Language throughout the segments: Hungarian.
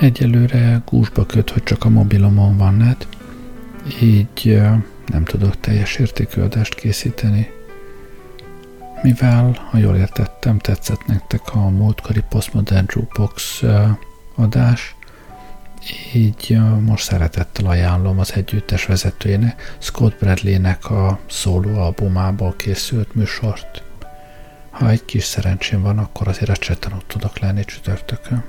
Egyelőre gúzsba köt, hogy csak a mobilomon van net, így nem tudok teljes értékű adást készíteni. Mivel, ha jól értettem, tetszett nektek a múltkori Postmodern Jukebox adás, így most szeretettel ajánlom az együttes vezetőjének, Scott Bradley-nek a szóló albumából készült műsort. Ha egy kis szerencsém van, akkor azért a cseten ott tudok lenni csütörtökön.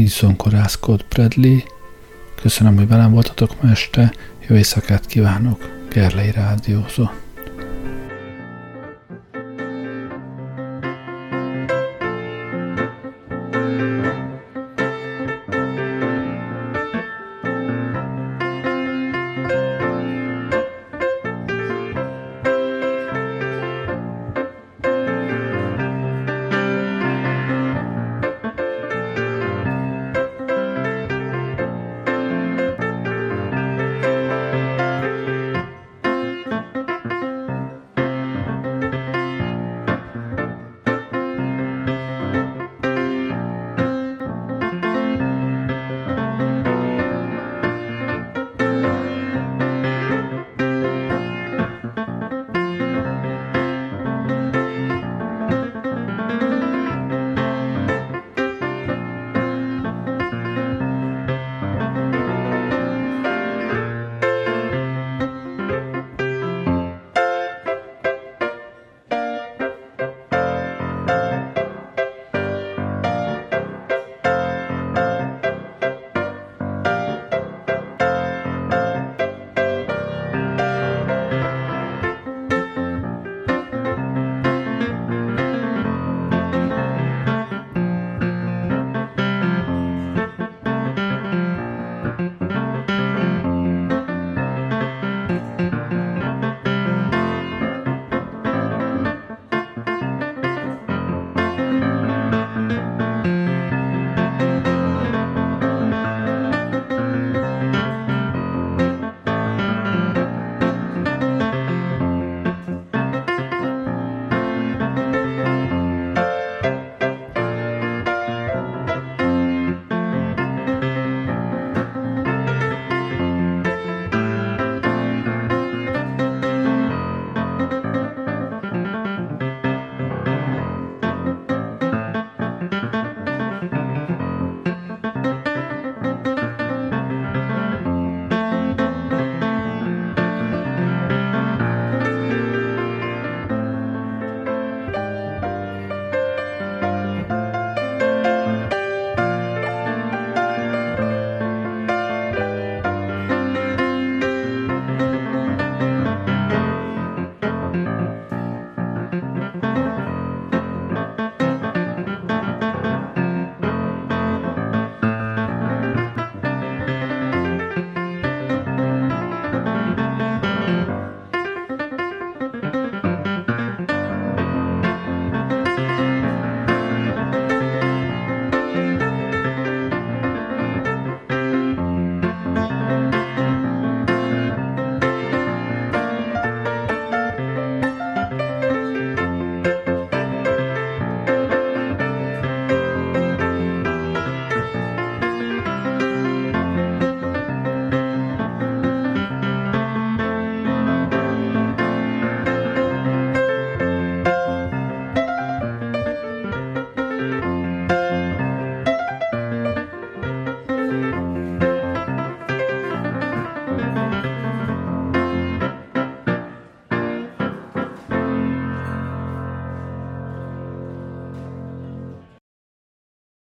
Így zonkorászkod Bradley. Köszönöm, hogy velem voltatok ma este. Jó éjszakát kívánok. Gerlei Rádiózó.